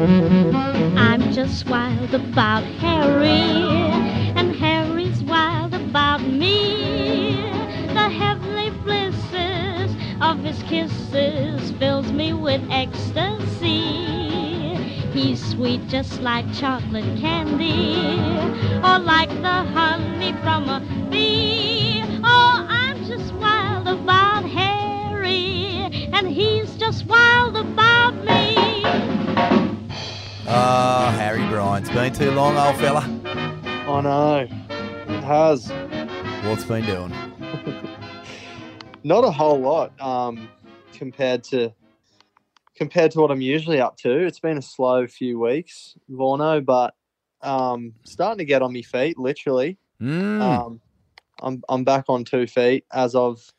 I'm just wild about Harry, and Harry's wild about me. The heavenly blisses of his kisses fills me with ecstasy. He's sweet just like chocolate candy, or like the honey from a bee. Oh, I'm just wild about Harry, and he's just wild about me. Oh, Harry Bryant. It's been too long, old fella. I know. It has. What's been doing? Not a whole lot um, compared to compared to what I'm usually up to. It's been a slow few weeks, Warno, but um, starting to get on my feet, literally. Mm. Um, I'm I'm back on two feet as of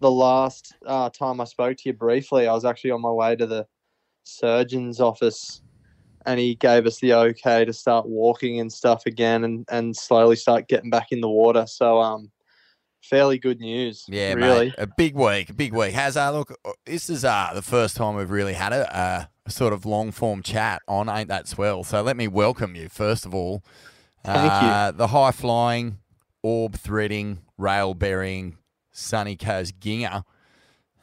the last uh, time I spoke to you briefly. I was actually on my way to the surgeon's office, and he gave us the okay to start walking and stuff again, and and slowly start getting back in the water. So um, fairly good news. yeah, really. mate. A big week, a big week. How's uh, look? This is uh, the first time we've really had a, uh, sort of long form chat on Ain't That Swell. So let me welcome you first of all. Thank you. uh, The high flying, orb threading, rail burying, sunny coast ginger,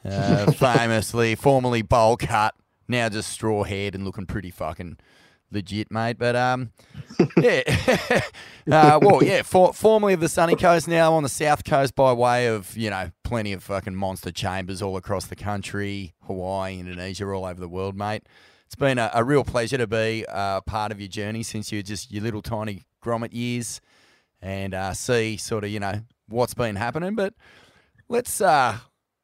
uh, famously, formerly bowl cut, now just straw haired and looking pretty fucking legit, mate. But um, yeah, uh, well, yeah, for, formerly of the sunny coast, now on the south coast by way of you know plenty of fucking monster chambers all across the country, Hawaii, Indonesia, all over the world, mate. It's been a, a real pleasure to be uh, part of your journey since you're just your little tiny grommet years, and uh, see sort of you know what's been happening. But let's uh,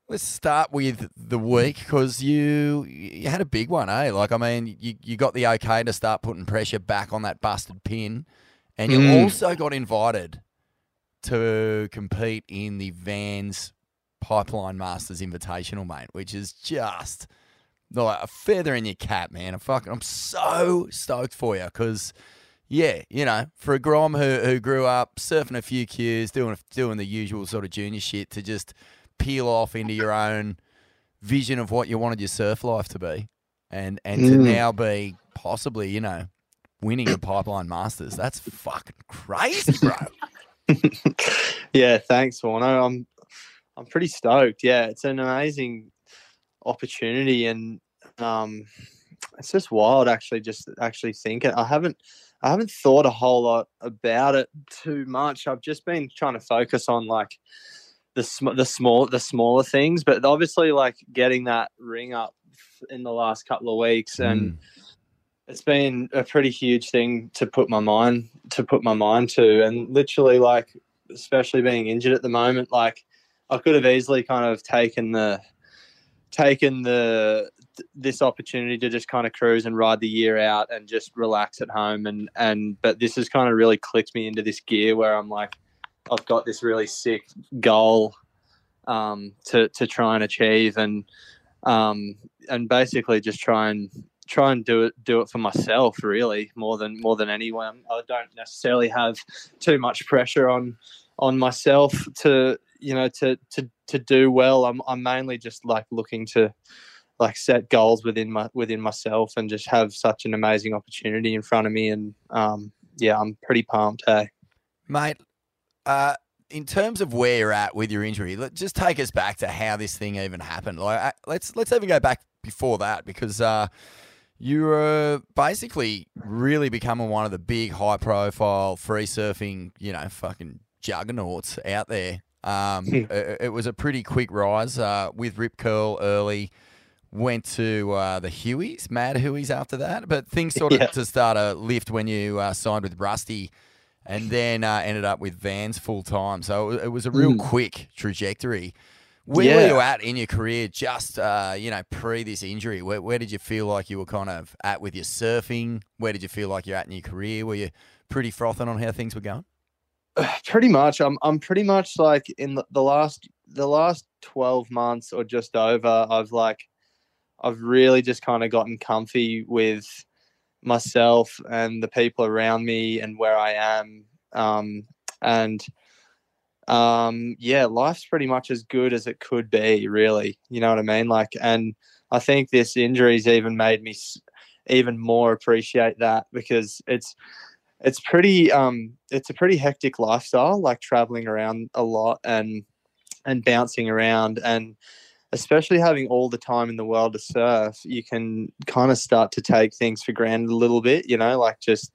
let's start with the week because you you had a big one, eh? Like I mean, you you got the okay to start putting pressure back on that busted pin, and you Mm. also got invited to compete in the Vans Pipeline Masters Invitational, mate, which is just like a feather in your cap, man. I'm fucking, I'm so stoked for you because. Yeah, you know, for a Grom who, who grew up surfing a few cues, doing doing the usual sort of junior shit, to just peel off into your own vision of what you wanted your surf life to be, and and to Mm. now be possibly, you know, winning a Pipeline Masters. That's fucking crazy, bro. yeah, thanks, Warno. I'm I'm pretty stoked. Yeah, it's an amazing opportunity, and um, it's just wild. Actually, just actually thinking. I haven't I haven't thought a whole lot about it too much. I've just been trying to focus on like the sm- the small the smaller things, but obviously like getting that ring up in the last couple of weeks and Mm. it's been a pretty huge thing to put my mind to put my mind to and literally like especially being injured at the moment like i could have easily kind of taken the taken the this opportunity to just kind of cruise and ride the year out and just relax at home and and but this has kind of really clicked me into this gear where i'm like i've got this really sick goal um to to try and achieve and um and basically just try and try and do it do it for myself really more than more than anyone. I don't necessarily have too much pressure on on myself to you know to to to do well. I'm i'm mainly just like looking to like set goals within my within myself and just have such an amazing opportunity in front of me and um yeah i'm pretty pumped hey. Mate, uh, in terms of where you're at with your injury, let, just take us back to how this thing even happened. Like, uh, let's let's even go back before that because uh, you were basically really becoming one of the big, high-profile free surfing, you know, fucking juggernauts out there. Um, it, it was a pretty quick rise uh, with Rip Curl early. Went to uh, the Hueys, Mad Hueys after that, but things sort of Yeah. to start a lift when you uh, signed with Rusty and then uh, ended up with Vans full time. So it was a real Mm. quick trajectory. Where were you at in your career just, uh, you know, pre this injury? Where, where did you feel like you were kind of at with your surfing? Where did you feel like you're at in your career? Were you pretty frothing on how things were going? pretty much i'm i'm pretty much like in the, the last the last 12 months or just over i've like i've really just kind of gotten comfy with myself and the people around me and where i am. Um and um yeah life's pretty much as good as it could be really. You know what i mean? Like and i think this injury's even made me even more appreciate that because it's it's pretty um it's a pretty hectic lifestyle like traveling around a lot and and bouncing around. And especially having all the time in the world to surf you can kind of start to take things for granted a little bit you know like just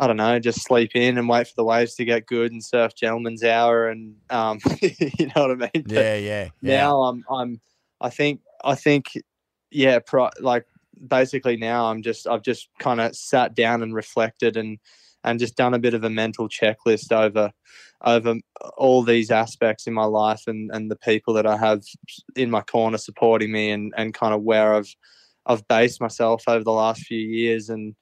I don't know, just sleep in and wait for the waves to get good and surf gentleman's hour and um, you know what I mean. But Yeah, yeah, yeah. Now I'm I'm I think I think yeah, pro- like basically now I'm just I've just kind of sat down and reflected and and just done a bit of a mental checklist over over all these aspects in my life and and the people that I have in my corner supporting me and and kind of where I've I've based myself over the last few years. And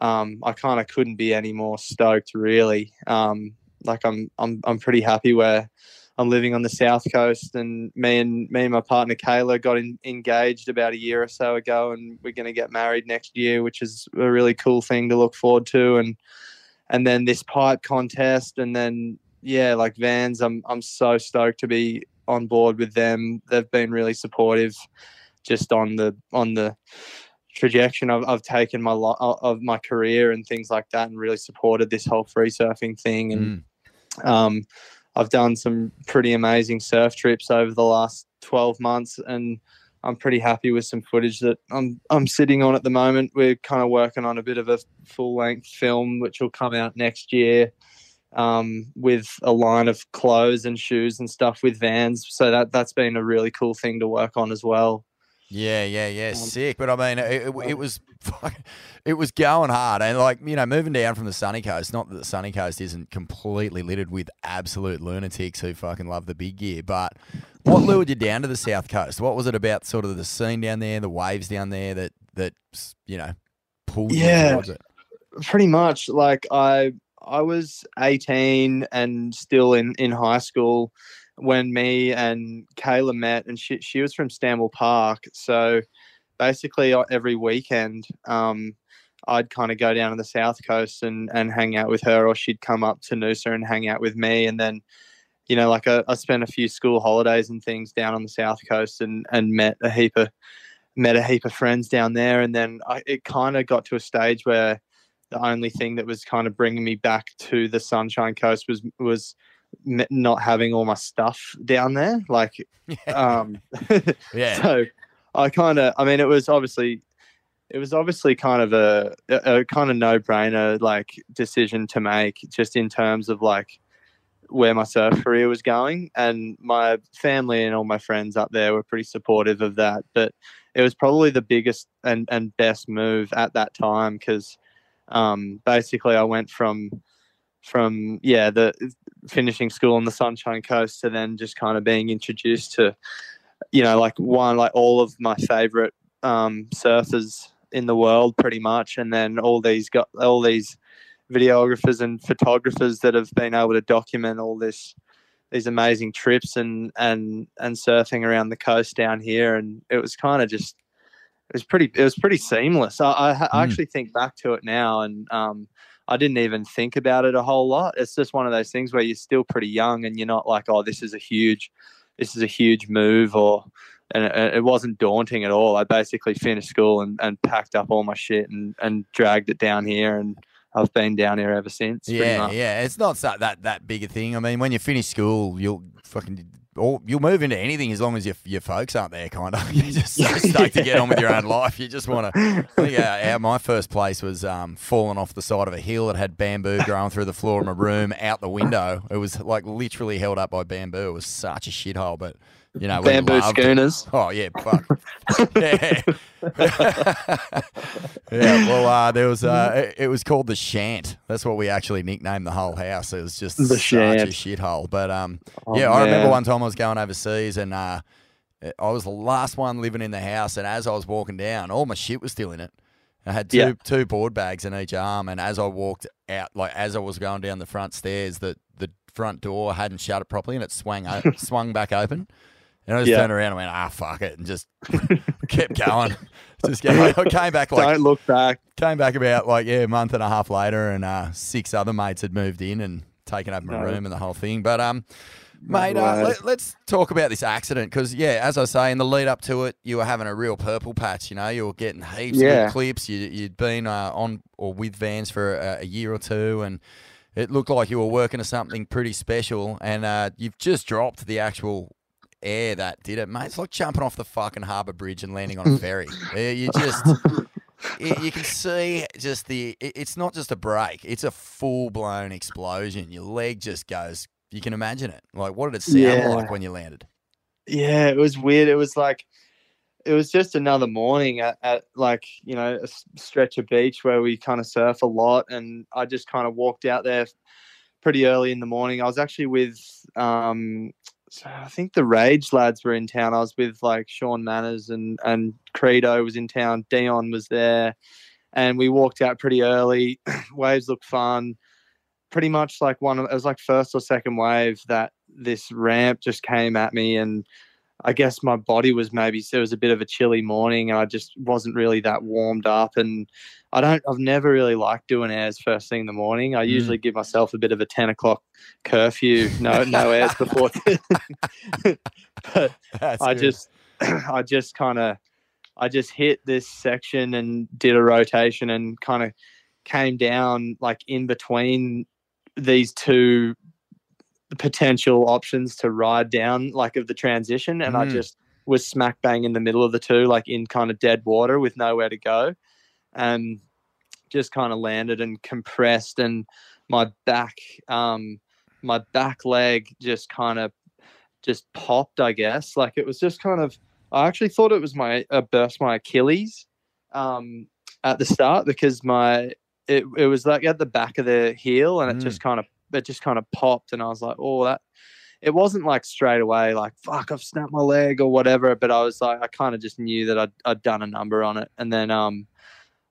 um, I kind of couldn't be any more stoked really. Um, like I'm I'm I'm pretty happy where I'm living on the south coast, and me and me and my partner Kayla got in, engaged about a year or so ago, and we're going to get married next year, which is a really cool thing to look forward to. And and then this pipe contest, and then yeah, like Vans, I'm I'm so stoked to be on board with them. They've been really supportive, just on the on the trajectory I've, I've taken my lo- of my career and things like that, and really supported this whole free surfing thing. And Mm. um, I've done some pretty amazing surf trips over the last 12 months, and I'm pretty happy with some footage that I'm I'm sitting on at the moment. We're kind of working on a bit of a full length film, which will come out next year, um, with a line of clothes and shoes and stuff with Vans. So that that's been a really cool thing to work on as well. Yeah, yeah, yeah, Um, sick. But I mean, it, it, it was it was going hard, and like you know, moving down from the sunny coast. Not that the sunny coast isn't completely littered with absolute lunatics who fucking love the big gear, but what lured you down to the south coast? What was it about, sort of the scene down there, the waves down there that that you know pulled Yeah. you towards it? pretty much like i i was 18 and still in in high school when me and kayla met and she, she was from stanwell park. So basically uh, every weekend um i'd kind of go down to the south coast and and hang out with her or she'd come up to noosa and hang out with me. And then you know like I, I spent a few school holidays and things down on the south coast and and met a heap of met a heap of friends down there. And then I, it kind of got to a stage where the only thing that was kind of bringing me back to the Sunshine Coast was was not having all my stuff down there. Like, um, Yeah, so I kind of, I mean, it was obviously, it was obviously kind of a, a, a kind of no brainer like decision to make, just in terms of like where my surf career was going, and my family and all my friends up there were pretty supportive of that. But it was probably the biggest and and best move at that time because um, basically I went from from yeah the finishing school on the Sunshine Coast to then just kind of being introduced to you know like one like all of my favorite um, surfers in the world pretty much. And then all these got all these videographers and photographers that have been able to document all this these amazing trips and and and surfing around the coast down here. And it was kind of just it was pretty it was pretty seamless. I, I, I Mm. actually think back to it now and um i didn't even think about it a whole lot it's just one of those things where you're still pretty young and you're not like oh this is a huge this is a huge move or and it, it wasn't daunting at all i basically finished school and, and packed up all my shit and and dragged it down here and i've been down here ever since yeah, yeah. It's not that that big a thing. I mean, when you finish school, you'll fucking or you'll move into anything as long as your your folks aren't there. Kind of, you're just so stoked to get on with your own life. You just want to. I think our, my first place was um, falling off the side of a hill. It had bamboo growing through the floor of my room, out the window. It was like literally held up by bamboo. It was such a shithole, but you know, bamboo schooners Oh yeah, fuck. yeah. yeah. Well, uh, there was uh, it, it was called the Shant. That's what we actually nicknamed the whole house. It was just The such Shant. a shithole. But um, Oh, yeah, I remember one time I was going overseas and uh, I was the last one living in the house. And as I was walking down, all my shit was still in it. I had two Yeah. two board bags in each arm, and as I walked out, like as I was going down the front stairs, the the front door hadn't shut it properly, and it swung o- swung back open. And I just Yeah. turned around and went, ah, fuck it, and just kept going. Just. I came back like don't look back came back about like yeah a month and a half later, and uh, six other mates had moved in and taken up my No. room and the whole thing. But um, Mate, uh, let, let's talk about this accident because, yeah, as I say, in the lead up to it, you were having a real purple patch. You know, you were getting heaps of Yeah. good clips. You, you'd been uh, on or with Vans for a, a year or two, and it looked like you were working to something pretty special. And uh, you've just dropped the actual air that did it, mate. It's like jumping off the fucking harbour bridge and landing on a ferry. You just. You you can see just the. it- It's not just a break; it's a full blown explosion. Your leg just goes. You can imagine it. Like, what did it sound Yeah. like when you landed? Yeah, it was weird. It was like, it was just another morning at, at like, you know, a stretch of beach where we kind of surf a lot. And I just kind of walked out there pretty early in the morning. I was actually with, um, so I think the Rage lads were in town. I was with like Sean Manners and, and Credo was in town. Dion was there. And we walked out pretty early. Waves looked fun. Pretty much like one it was like first or second wave that this ramp just came at me and I guess my body was maybe so it was a bit of a chilly morning and I just wasn't really that warmed up and I don't I've never really liked doing airs first thing in the morning. I Mm. usually give myself a bit of a ten o'clock curfew, no no airs before but That's I good. just I just kind of I just hit this section and did a rotation and kind of came down like in between these two potential options to ride down like of the transition and I Mm. just was smack bang in the middle of the two like in kind of dead water with nowhere to go and just kind of landed and compressed and my back um my back leg just kind of just popped i guess like it was just kind of i actually thought it was my uh, burst my achilles um at the start because my it, it was like at the back of the heel and it Mm. just kind of it just kind of popped and i was like oh that it wasn't like straight away like fuck i've snapped my leg or whatever but i was like i kind of just knew that I'd, I'd done a number on it and then um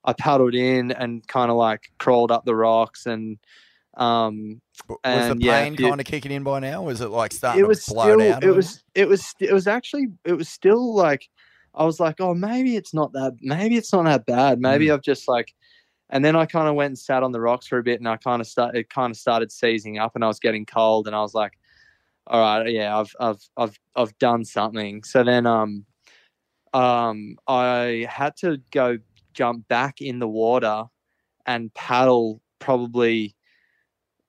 i paddled in and kind of like crawled up the rocks and um was the and, yeah, pain you- kind of kicking in by now? Was it like starting it was to blow still out? it was it was it was actually it was still like i was like oh maybe it's not that maybe it's not that bad maybe i've just like and then i kind of went and sat on the rocks for a bit and i kind of started it kind of started seizing up and i was getting cold and i was like all right yeah i've i've i've i've done something. So then um um i had to go jump back in the water and paddle probably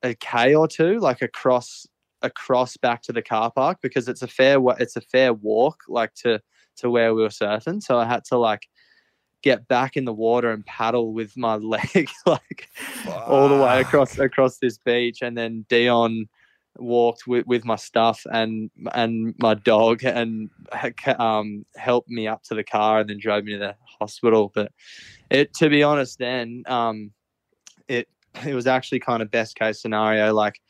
a k or two like across across back to the car park because it's a fair it's a fair walk like to to where we were surfing. So i had to like get back in the water and paddle with my leg like all the way across across this beach and then dion walked with, with my stuff and and my dog and um helped me up to the car and then drove me to the hospital but it to be honest then um it it was actually kind of best case scenario like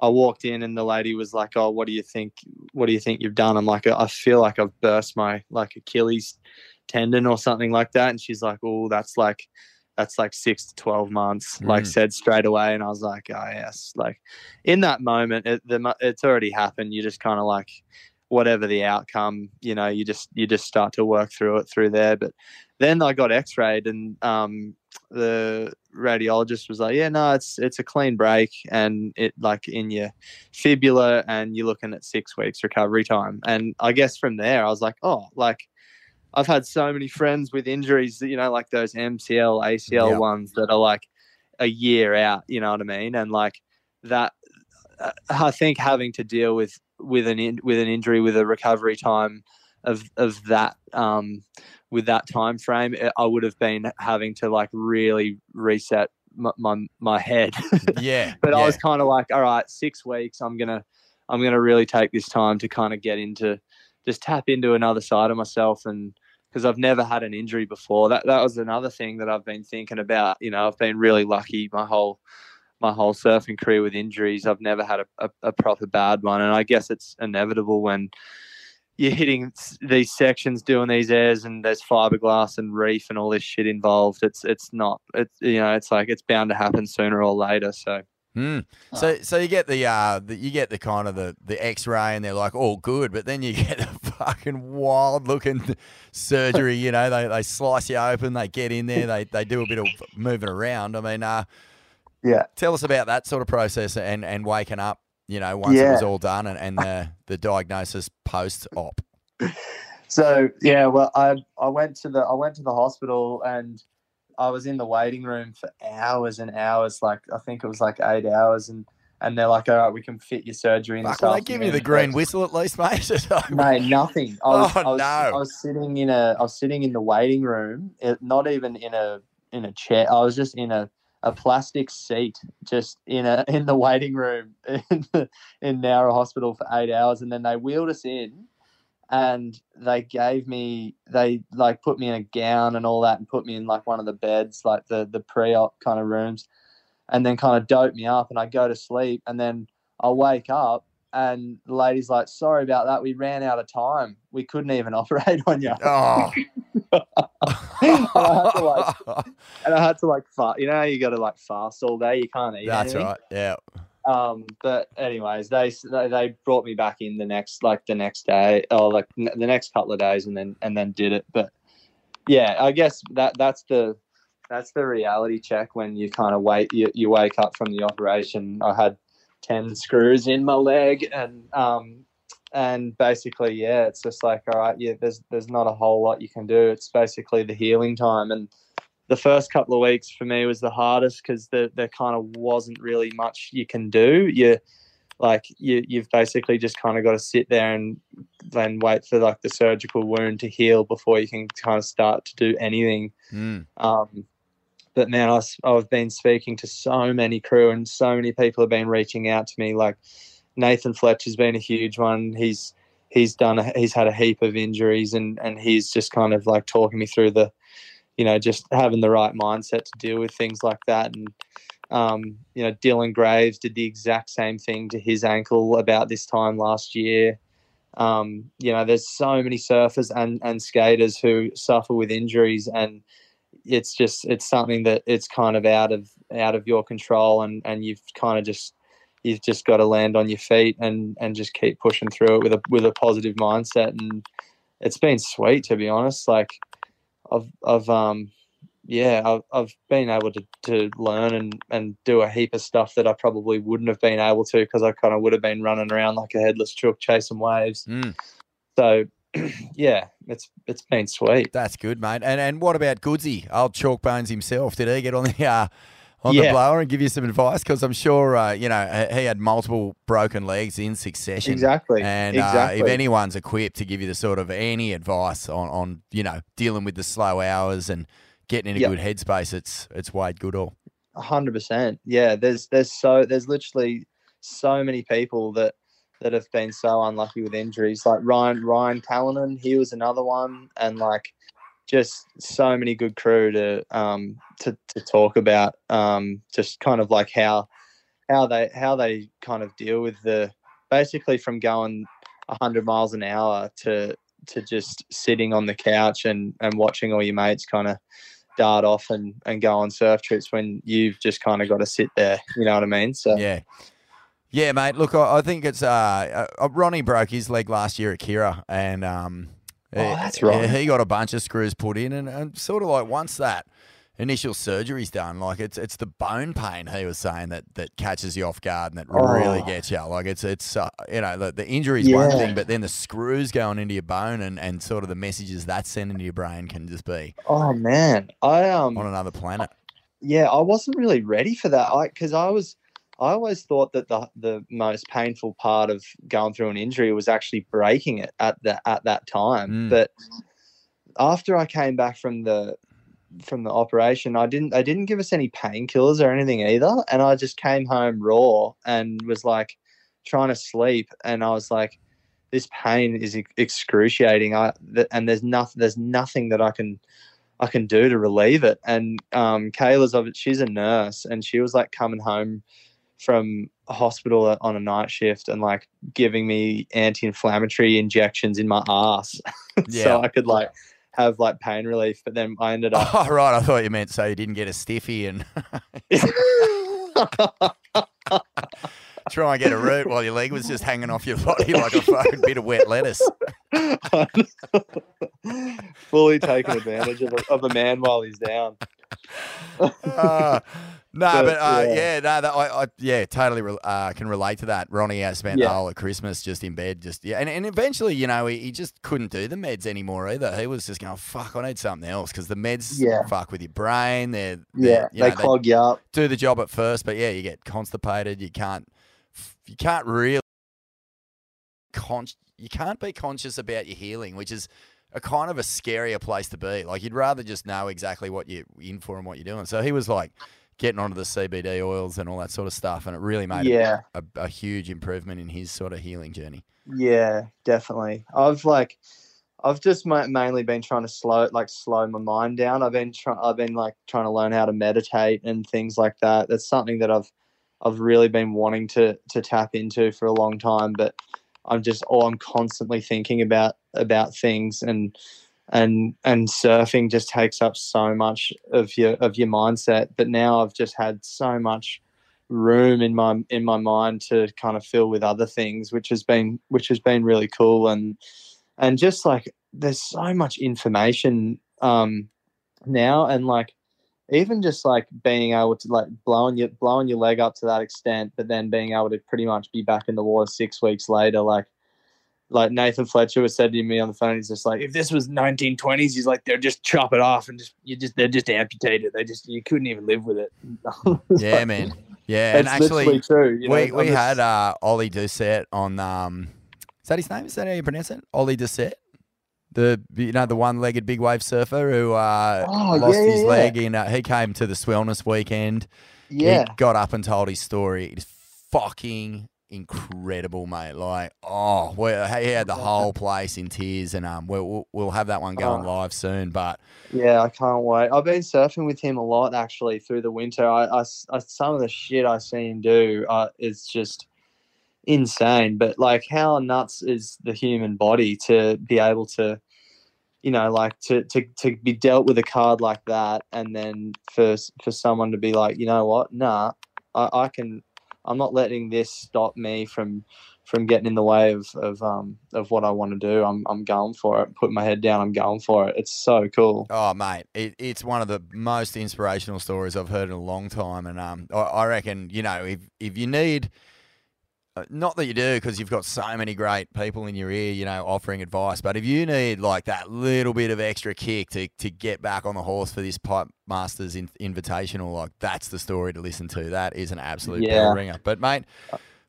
I walked in and the lady was like, "Oh, what do you think? What do you think you've done?" I'm like, "I feel like I've burst my like Achilles tendon or something like that." And she's like, "Oh, that's like that's like six to twelve months." Like Mm. said straight away, and I was like, "Oh yes." Like in that moment, it, the, it's already happened. You just kind of like whatever the outcome, you know, you just you just start to work through it through there. But then I got X-rayed, and um, the radiologist was like, "Yeah, no, it's it's a clean break, and it like in your fibula, and you're looking at six weeks recovery time." And I guess from there, I was like, "Oh, like." I've had so many friends with injuries, you know, like those MCL, ACL Yep. ones that are like a year out. You know what I mean? And like that, uh, I think having to deal with with an in, with an injury with a recovery time of of that um, with that time frame, eh, I would have been having to like really reset my my, my head. yeah, but yeah. I was kind of like, all right, six weeks. I'm gonna I'm gonna really take this time to kind of get into just tap into another side of myself and because I've never had an injury before. That that was another thing that I've been thinking about. You know, I've been really lucky my whole my whole surfing career with injuries. I've never had a, a, a proper bad one, and I guess it's inevitable when you're hitting these sections, doing these airs, and there's fiberglass and reef and all this shit involved. It's it's not it's you know it's like it's bound to happen sooner or later. So Mm. So, so you get the, uh, the you get the kind of the, the X-ray, and they're like all good, but then you get the fucking wild looking surgery. You know, they, they slice you open, they get in there, they, they do a bit of moving around. I mean, uh, Yeah. tell us about that sort of process and, and waking up you know, once it was all done and, and the, the diagnosis post op? So yeah, well, I I went to the I went to the hospital and I was in the waiting room for hours and hours. Like I think it was like eight hours, and and they're like, all right, we can fit your surgery in. Fuck, this give you the green whistle at least, mate? No, nothing. I was, Oh, I was, no. I was sitting in a I was sitting in the waiting room, it, not even in a in a chair. I was just in a, a plastic seat, just in a in the waiting room in the, in Nowra Hospital for eight hours, and then they wheeled us in, and they gave me they like put me in a gown and all that, and put me in like one of the beds, like the the pre op kind of rooms, and then kind of dope me up, and I go to sleep, and then I wake up and the lady's like, "Sorry about that. We ran out of time. We couldn't even operate on you." oh. and I had to like, and I had to like fast. You know, you got to like fast all day. You can't eat. That's anything? right. Yeah. Um, but anyways, they they they brought me back in the next like the next day or like the next couple of days, and then and then did it. But yeah, I guess that that's the that's the reality check when you kind of wait you, you wake up from the operation. I had ten screws in my leg, and um, and basically yeah, it's just like all right, yeah, there's there's not a whole lot you can do. It's basically the healing time and the first couple of weeks for me was the hardest because there, there kind of wasn't really much you can do. You like you you've basically just kind of got to sit there and then wait for like the surgical wound to heal before you can kind of start to do anything. Mm. Um, but man, I, have been speaking to so many crew and so many people have been reaching out to me. Like Nathan Fletcher's been a huge one. He's he's done a, he's had a heap of injuries and and he's just kind of like talking me through the you know just having the right mindset to deal with things like that and um, you know Dylan Graves did the exact same thing to his ankle about this time last year. Um, you know, there's so many surfers and, and skaters who suffer with injuries, and it's just it's something that it's kind of out of out of your control, and, and you've kind of just you've just got to land on your feet and, and just keep pushing through it with a with a positive mindset, and it's been sweet to be honest. Like I've I've um yeah, I've, I've been able to, to learn and, and do a heap of stuff that I probably wouldn't have been able to because I kind of would have been running around like a headless chook chasing waves. Mm. So, yeah, it's it's been sweet. That's good, mate. And and what about Goodsy, old Chalk Bones himself? Did he get on the uh, on the blower and give you some advice? Because I'm sure uh, you know he had multiple broken legs in succession. Exactly. And uh, if anyone's equipped to give you the sort of any advice on, on you know dealing with the slow hours and getting in a Yep. good headspace, it's it's Wade Goodall. Hundred percent. Yeah, there's there's so there's literally so many people that that have been so unlucky with injuries. Like Ryan Ryan Callinan, he was another one, and like just so many good crew to um to, to talk about. Um, just kind of like how how they how they kind of deal with the basically from going hundred miles an hour to to just sitting on the couch and and watching all your mates kind of dart off and, and go on surf trips when you've just kind of got to sit there. You know what I mean? So Yeah. Yeah, mate. Look, I, I think it's uh, uh, Ronnie broke his leg last year at Kirra, and um, Oh, he- that's right. He got a bunch of screws put in, and, and sort of like once that initial surgery's done, like it's it's the bone pain he was saying that that catches you off guard and that really Oh. gets you. Like it's it's uh, you know the, the injury's one Yeah. thing, but then the screws going into your bone and, and sort of the messages that's sending to your brain can just be Oh man, I um on another planet. yeah, I wasn't really ready for that. I because I was I always thought that the the most painful part of going through an injury was actually breaking it at that at that time. Mm. But after I came back from the from the operation, I didn't I didn't give us any painkillers or anything either, and I just came home raw and was like trying to sleep, and I was like, this pain is excruciating. I th- and there's nothing there's nothing that I can I can do to relieve it. And um, Kayla's of it. She's a nurse, and she was like coming home from a hospital on a night shift and like giving me anti-inflammatory injections in my ass, Yeah. so I could like have like pain relief. But then I ended up. Oh right, I thought you meant so you didn't get a stiffy and try and get a root while your leg was just hanging off your body like a fucking bit of wet lettuce. Fully taking advantage of a, of a man while he's down. Uh, no, But, but, uh, yeah. yeah. no, that, I, I, yeah, totally re- uh, can relate to that. Ronnie has spent the whole of Christmas just in bed, just yeah, and, and eventually, you know, he, he just couldn't do the meds anymore either. He was just going, fuck, I need something else because the meds Yeah. fuck with your brain. They're, they're Yeah, they know, clog you up. do the job at first, but yeah, you get constipated. You can't, you can't really, con- you can't be conscious about your healing, which is a kind of a scarier place to be. Like you'd rather just know exactly what you're in for and what you're doing. So he was like getting onto the CBD oils and all that sort of stuff, and it really made a- Yeah, a, a huge improvement in his sort of healing journey. yeah, definitely. I've like, I've just ma- mainly been trying to slow, like, slow my mind down. I've been trying, I've been like trying to learn how to meditate and things like that. That's something that I've, I've really been wanting to to tap into for a long time, but I'm just, oh, I'm constantly thinking about about things and and and surfing just takes up so much of your of your mindset. But now i've just had so much room in my in my mind to kind of fill with other things which has been which has been really cool. And and just like there's so much information um now and like even just like being able to like blowing your blowing your leg up to that extent but then being able to pretty much be back in the water six weeks later like like Nathan Fletcher was said to me on the phone, he's just like, if this was 1920s, he's like, they're just chop it off and just you just they're just amputated. They just you couldn't even live with it. Yeah, like, man. Yeah, and actually, true. You know? we we just- had uh, Ollie Doucette on. Um, is that his name? Is that how you pronounce it? Ollie Doucette, the you know the one-legged big wave surfer who uh, Oh, lost yeah, his yeah, leg in. Uh, he came to the Swellness weekend. yeah, He got up and told his story. It's fucking incredible, mate. Like, oh, he had the whole place in tears, and um, we'll we'll, have that one going Oh. live soon. But yeah, I can't wait. I've been surfing with him a lot actually through the winter. I, I I- some of the shit I see him do uh, is just insane. But like, how nuts is the human body to be able to, you know, like to to to be dealt with a card like that, and then for for someone to be like, you know what, nah, I, I can. I'm not letting this stop me from from getting in the way of of um of what I want to do. I'm I'm going for it. Putting my head down. I'm going for it. It's so cool. Oh, mate, it, it's one of the most inspirational stories I've heard in a long time, and um, I, I reckon you know if if you need, not that you do because you've got so many great people in your ear, you know, offering advice, but if you need like that little bit of extra kick to to get back on the horse for this Pipe Masters in, Invitational, like that's the story to listen to. That is an absolute Yeah. bell ringer. But mate.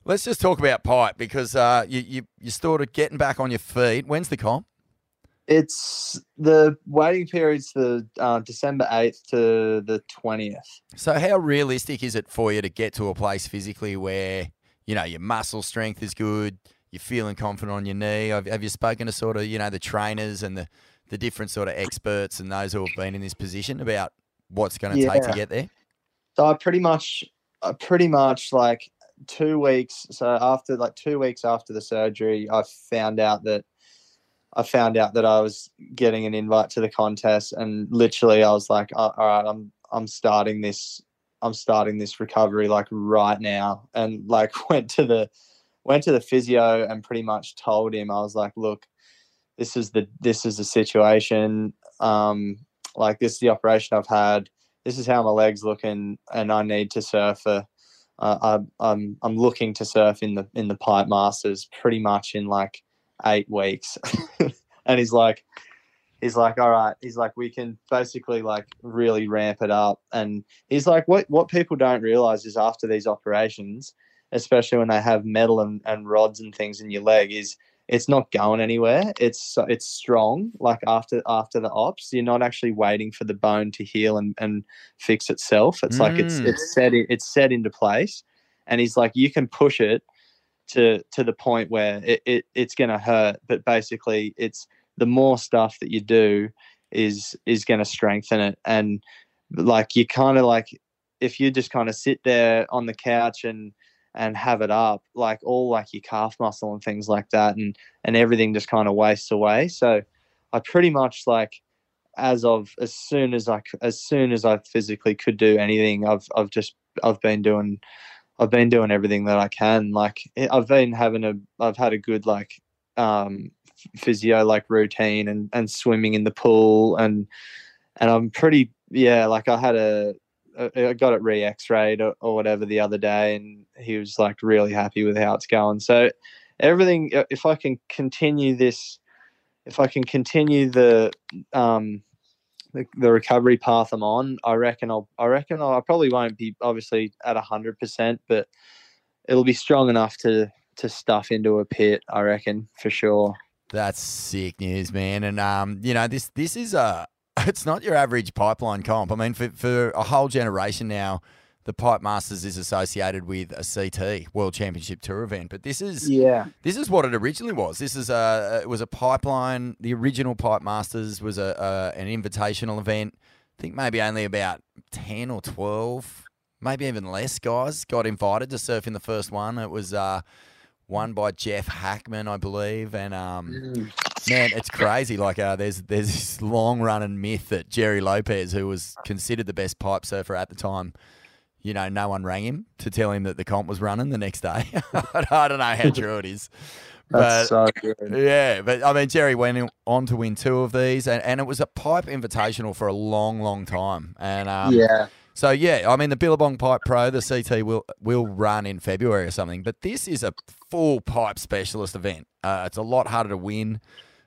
Let's just talk about pipe because uh, you, you you're sort of getting back on your feet. When's the comp? It's the waiting period's the uh, December eighth to the twentieth. So, how realistic is it for you to get to a place physically where you know your muscle strength is good, you're feeling confident on your knee? Have, have you spoken to sort of you know the trainers and the the different sort of experts and those who have been in this position about what's going to take to get there? So I pretty much, I pretty much like two weeks. So after like two weeks after the surgery, I found out that I found out that I was getting an invite to the contest, and literally I was like, "Uh, all right, I'm I'm starting this. I'm starting this recovery like right now, and like went to the went to the physio and pretty much told him I was like, look, this is the this is the situation. Um, like this is the operation I've had. This is how my legs looking, and I need to surf. For, uh, I, I'm I'm looking to surf in the in the pipe masters pretty much in like eight weeks, and he's like, he's like, all right. He's like, we can basically like really ramp it up, and he's like, what what people don't realize is after these operations, especially when they have metal and, and rods and things in your leg, is it's not going anywhere. It's it's strong. Like after after the ops, you're not actually waiting for the bone to heal and, and fix itself. It's like it's Mm. it's set in, it's set into place, and he's like you can push it to to the point where it, it it's gonna hurt, but basically it's the more stuff that you do is is gonna strengthen it, and like you kind of like if you just kind of sit there on the couch and and have it up like all like your calf muscle and things like that and and everything just kind of wastes away. So i pretty much like as of as soon as i as soon as i physically could do anything i've i've just i've been doing i've been doing everything that i can. Like i've been having a i've had a good like um physio like routine and and swimming in the pool and and i'm pretty yeah, like I had a, I got it re X-rayed or, or whatever the other day, and he was like really happy with how it's going. So everything, uh, if I can continue this, if I can continue the um the, the recovery path I'm on, I reckon I'll I reckon I'll, I probably won't be obviously at hundred percent, but it'll be strong enough to to stuff into a pit. I reckon for sure. That's sick news, man. And um, you know, this this is a it's not your average pipeline comp. I mean, for for a whole generation now, the Pipe Masters is associated with a CT World Championship Tour event, but this is Yeah. this is what it originally was. This is a it was a pipeline. The original Pipe Masters was a, a an invitational event. I think maybe only about ten or twelve, maybe even less guys got invited to surf in the first one. It was uh, won by Jeff Hakman, I believe, and um, man, it's crazy. Like uh, there's there's this long running myth that Jerry Lopez, who was considered the best pipe surfer at the time, you know, no one rang him to tell him that the comp was running the next day. I don't know how true it is. That's But so good. yeah, but I mean, Jerry went on to win two of these, and, and it was a pipe invitational for a long, long time. And um, yeah. So yeah, I mean, the Billabong Pipe Pro, the CT will will run in February or something, but this is a full pipe specialist event. Uh, it's a lot harder to win.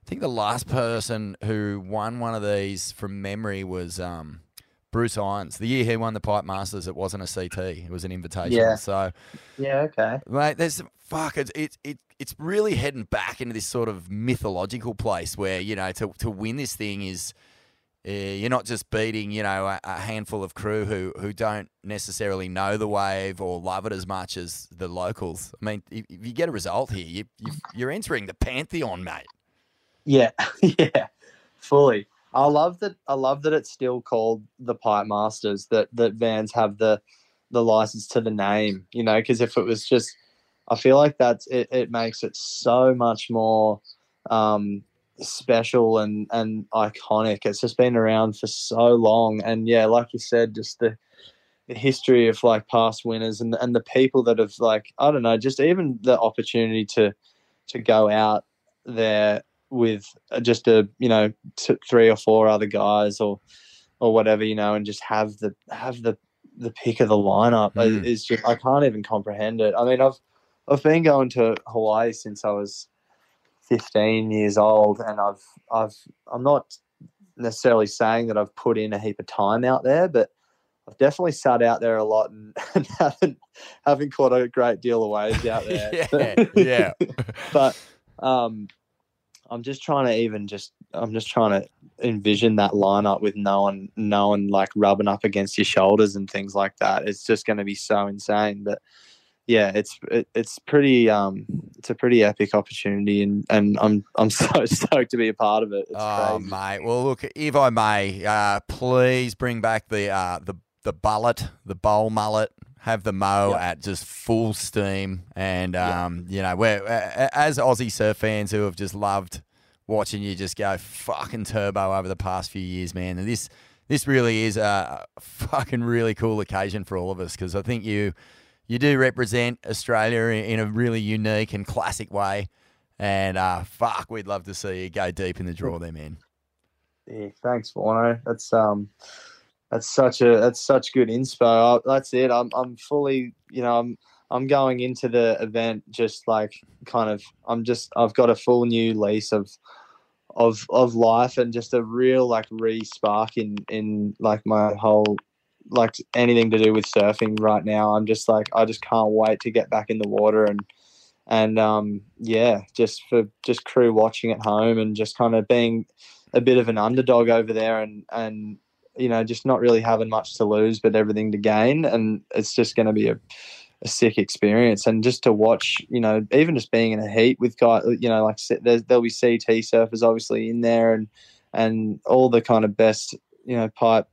I think the last person who won one of these from memory was um, Bruce Irons. The year he won the Pipe Masters, it wasn't a CT; it was an invitation. Yeah. So Yeah. Okay. Mate, there's fuck. It's it, it it's really heading back into this sort of mythological place where you know to to win this thing is. You're not just beating, you know, a, a handful of crew who, who don't necessarily know the wave or love it as much as the locals. I mean, if, if you get a result here, you, you you're entering the pantheon, mate. Yeah. yeah. Fully. I love that. I love that it's still called the Pipe Masters. That that Vans have the the license to the name. You know, because if it was just, I feel like that's it. It makes it so much more um, special and and iconic. It's just been around for so long, and yeah, like you said, just the the history of like past winners and and the people that have like I don't know, just even the opportunity to to go out there with uh, just a you know t- three or four other guys or or whatever you know and just have the have the the pick of the lineup Mm. is just I can't even comprehend it. I mean I've I've been going to Hawaii since I was 15 years old and I've I've I'm not necessarily saying that I've put in a heap of time out there but I've definitely sat out there a lot and, and haven't haven't caught a great deal of waves out there. yeah, yeah. but um, I'm just trying to even just I'm just trying to envision that lineup with no one no one like rubbing up against your shoulders and things like that. It's just going to be so insane. But yeah, it's it, it's pretty um it's a pretty epic opportunity and and I'm I'm so stoked to be a part of it. It's oh, crazy. mate. Well, look, if I may, uh, please bring back the uh, the the bullet, the bowl mullet. Have the mo Yep. at just full steam, and Yep. um, you know, we're as Aussie surf fans who have just loved watching you just go fucking turbo over the past few years, man. And this this really is a fucking really cool occasion for all of us because I think you you do represent Australia in, a really unique and classic way. And uh, fuck, we'd love to see you go deep in the draw there, man. Yeah, thanks, Warno. That's um, that's such a that's such good inspo. I, that's it. I'm I'm fully, you know, I'm I'm going into the event just like kind of. I'm just I've got a full new lease of of of life and just a real like re-spark in in like my whole like anything to do with surfing right now. I'm just like I just can't wait to get back in the water and and um yeah, just for just crew watching at home and just kind of being a bit of an underdog over there and and you know just not really having much to lose but everything to gain and it's just going to be a, a sick experience and just to watch you know even just being in a heat with guys you know like there'll be CT surfers obviously in there and and all the kind of best you know pipe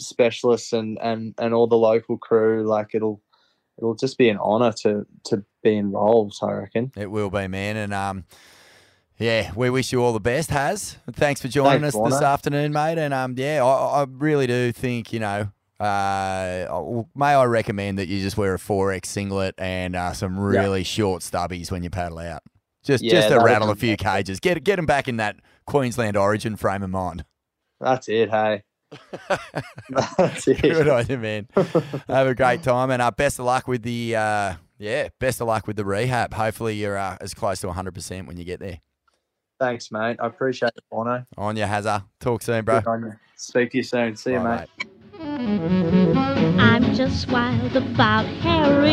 specialists and and and all the local crew like it'll it'll just be an honor to to be involved I reckon It will be, man. And um, yeah, we wish you all the best, Has. Thanks for joining Thanks, us this afternoon, mate. And um, yeah, I, I really do think you know. Uh, may I recommend that you just wear a 4X singlet and uh, some really short stubbies when you paddle out, just Yeah, just to rattle a few cages, get get them back in that Queensland Origin frame of mind. that's it hey That's it. Good on you, man. Have a great time, and uh, best of luck with the uh, yeah, best of luck with the rehab. Hopefully, you're uh, as close to 100 percent when you get there. Thanks, mate. I appreciate it, Warno. On you, Hazza. Talk soon, bro. Good on you. Speak to you soon. See you, Bye, mate. I'm just wild about Harry,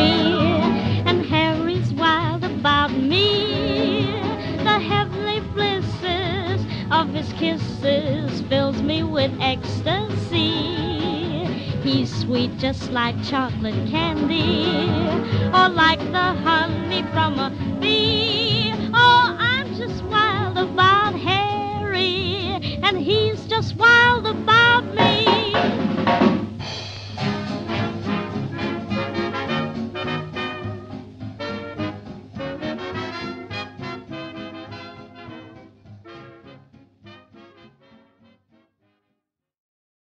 and Harry's wild about me. The heavenly blisses of his kisses fills me with ecstasy. He's sweet just like chocolate candy, or like the honey from a bee. Oh, I'm just wild about Harry, and he's just wild about